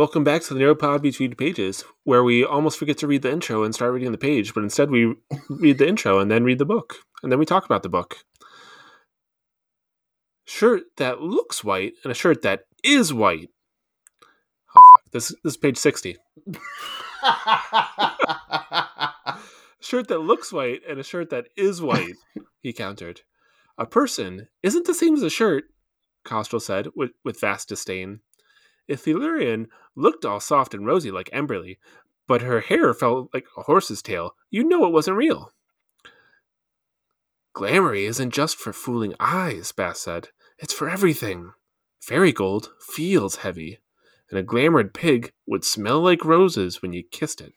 Welcome back to the Narrow Pod Between Pages, where we almost forget to read the intro and start reading the page, but instead we read the intro and then read the book, and then we talk about the book. Shirt that looks white and a shirt that is white. Oh, fuck. This, this is page 60. shirt that looks white and a shirt that is white, he countered. A person isn't the same as a shirt, Kostrel said with, with vast disdain. Ithilurian looked all soft and rosy like Emberlee, but her hair felt like a horse's tail. You know it wasn't real. Glamourie isn't just for fooling eyes, Bast said. It's for everything. Fairy gold feels heavy, and a glamoured pig would smell like roses when you kissed it.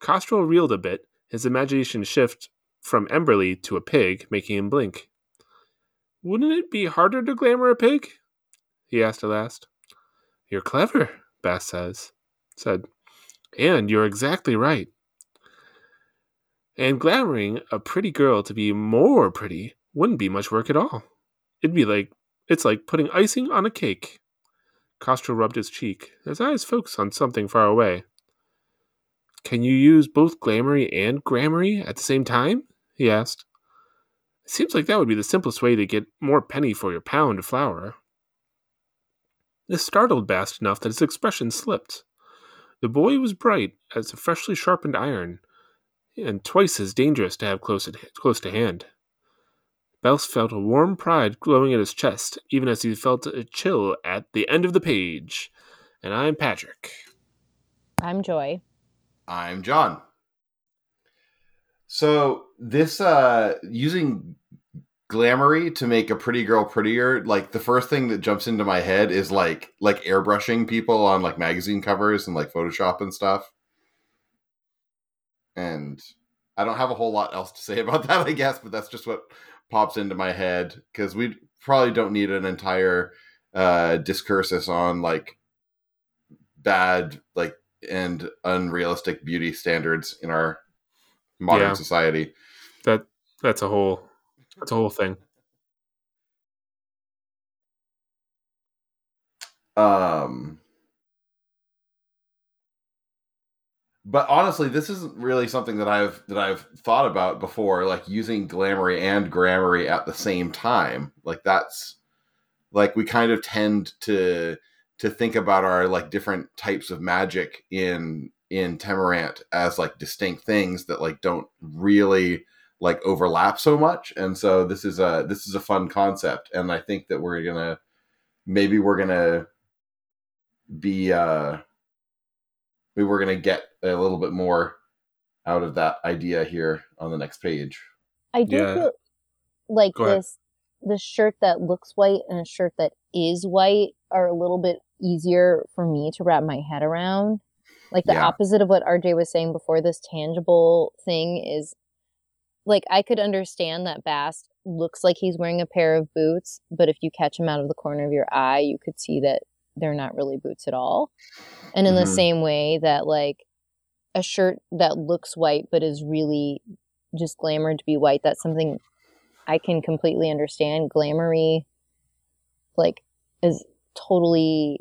Kostrel reeled a bit, his imagination shift from Emberlee to a pig, making him blink. Wouldn't it be harder to glamour a pig? he asked at last. You're clever, Bast says, said. And you're exactly right. And glamouring a pretty girl to be more pretty wouldn't be much work at all. It'd be like it's like putting icing on a cake. Kostrel rubbed his cheek, his eyes focused on something far away. Can you use both glamourie and grammarie at the same time? he asked. Seems like that would be the simplest way to get more penny for your pound of flour. This startled Bast enough that his expression slipped. The boy was bright as a freshly sharpened iron, and twice as dangerous to have close, at, close to hand. Bast felt a warm pride glowing at his chest, even as he felt a chill at the end of the page. And I'm Patrick. I'm Joy. I'm John. So this uh using glamourie to make a pretty girl prettier, like the first thing that jumps into my head is like like airbrushing people on like magazine covers and like Photoshop and stuff. And I don't have a whole lot else to say about that, I guess, but that's just what pops into my head because we probably don't need an entire uh discursus on like bad like and unrealistic beauty standards in our modern Yeah. society. That that's a whole that's a whole thing. Um but honestly, this isn't really something that I've that I've thought about before, like using glamourie and grammarie at the same time. Like that's like we kind of tend to to think about our like different types of magic in in Temerant as like distinct things that like don't really like overlap so much. And so this is a this is a fun concept, and I think that we're gonna maybe we're gonna be uh maybe we're gonna get a little bit more out of that idea here on the next page. I do Yeah. feel like Go ahead. this the shirt that looks white and a shirt that is white are a little bit easier for me to wrap my head around. Like the Yeah. opposite of what RJ was saying before, this tangible thing is like I could understand that Bast looks like he's wearing a pair of boots, but if you catch him out of the corner of your eye, you could see that they're not really boots at all. And in the Mhm. same way that like a shirt that looks white but is really just glamored to be white, that's something I can completely understand. Glamourie like is totally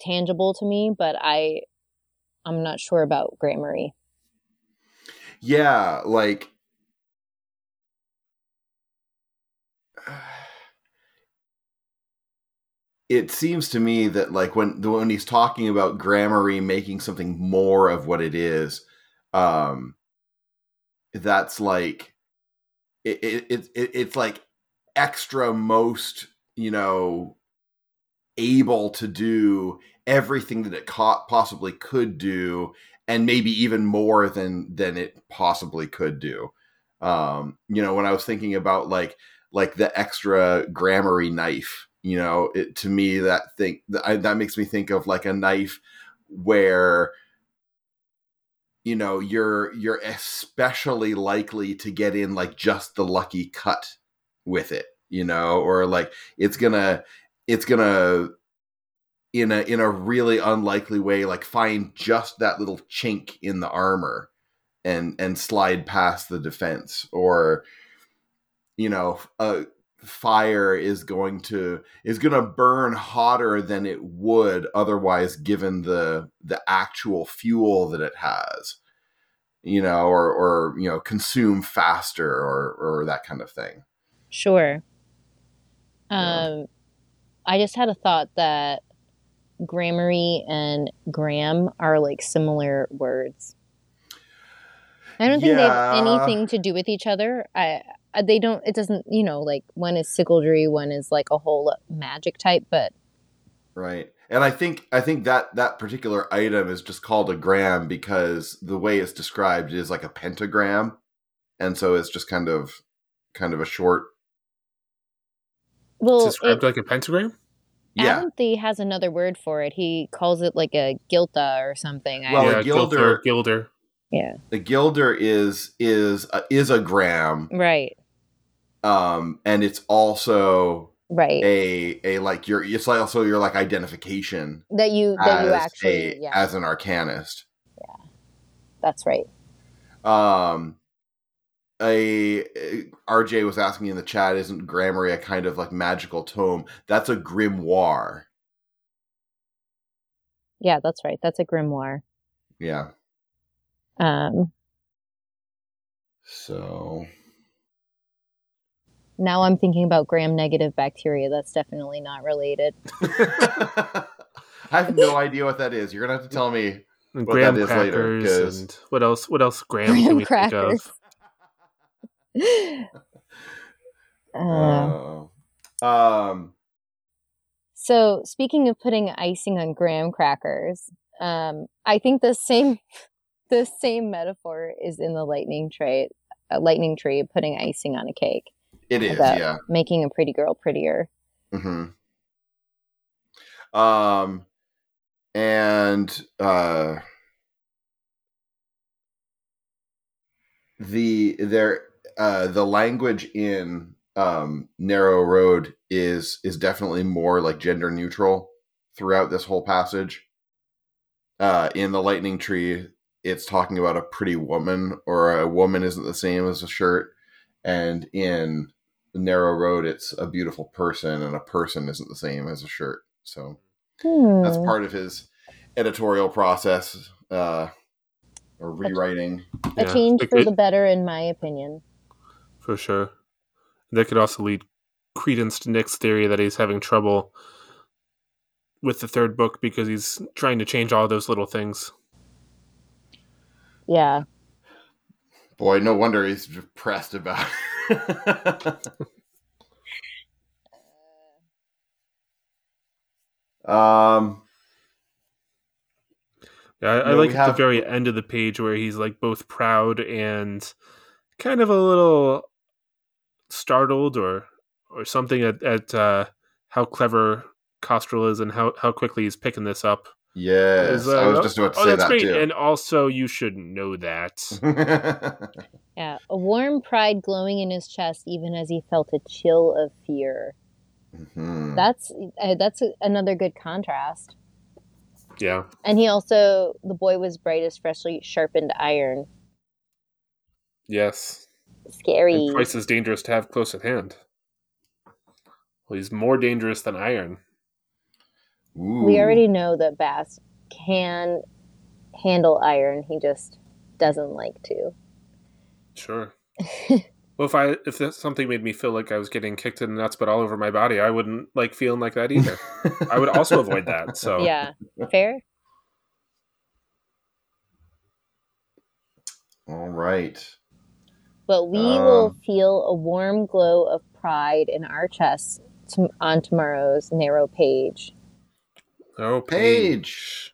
tangible to me, but I I'm not sure about grammarie. Yeah, like it seems to me that like when when he's talking about grammarie making something more of what it is, um, that's like it, it, it it's like extra most you know able to do everything that it co- possibly could do and maybe even more than than it possibly could do. Um you know when i was thinking about like like the extra grammarie knife you know it to me that thing that, that makes me think of like a knife where you know you're you're especially likely to get in like just the lucky cut with it you know or like it's gonna it's gonna in a in a really unlikely way like find just that little chink in the armor and and slide past the defense or you know a fire is going to is going to burn hotter than it would otherwise given the the actual fuel that it has you know or or you know consume faster or or that kind of thing Sure. Yeah. Um, I just had a thought that grammarie and gram are like similar words. I don't think they have anything to do with each other. I, I Uh, they don't. It doesn't. You know, like one is sygaldry, one is like a whole magic type. But right and i think i think that that particular item is just called a gram because the way it's described is like a pentagram and so it's just kind of kind of a short It's well, described it, like a pentagram. yeah Aventhy has another word for it. He calls it like a gilta or something. I, Well, a yeah, gilder- Gilder. yeah, the gilder is is a, is a gram right, um and it's also right. a a like your it's like also your like identification that you that you actually a yeah. as an arcanist yeah that's right. um a rj was asking in the chat isn't grammarie a kind of like magical tome that's a grimoire Yeah, that's right. That's a grimoire. yeah Um, so now I'm thinking about gram-negative bacteria. That's definitely not related. i have no idea what that is you're gonna have to tell me What graham that is later, crackers 'cause- and what else? What else? Graham Graham can we crackers. think of? Uh, uh, um so speaking of putting icing on graham crackers, um, I think the same the same metaphor is in the lightning tree. A lightning tree putting icing on a cake, it is yeah. making a pretty girl prettier. hmm Um, and uh, the there uh the language in um narrow road is is definitely more like gender neutral throughout this whole passage. Uh in the lightning tree it's talking about a pretty woman or a woman isn't the same as a shirt. And in narrow road it's a beautiful person and a person isn't the same as a shirt so that's Hmm. part of his editorial process uh or rewriting A Yeah, change like for it- the better, in my opinion. for sure. That could also lead credence to Nick's theory that he's having trouble with the third book because he's trying to change all those little things. Yeah. boy no wonder he's depressed about it. um Yeah, I, I like at the very end of the page where he's like both proud and kind of a little startled or or something at, at uh, how clever Kostrel is and how, how quickly he's picking this up. Yes uh, i was just about to oh, say that's that great. too And also, you should know that. Yeah. A warm pride glowing in his chest, even as he felt a chill of fear. Mhm. That's uh, that's a, another good contrast. yeah. And he also, the boy was bright as freshly sharpened iron. Yes. Scary. And twice as dangerous to have close at hand. Well, he's more dangerous than iron. We already know that Bast can handle iron. He just doesn't like to. Sure. well, if I if that something made me feel like I was getting kicked in the nuts, but all over my body, I wouldn't like feeling like that either. I would also avoid that. So Yeah. Fair? all right But we will Um, feel a warm glow of pride in our chests to, on tomorrow's narrow page. Oh, Page.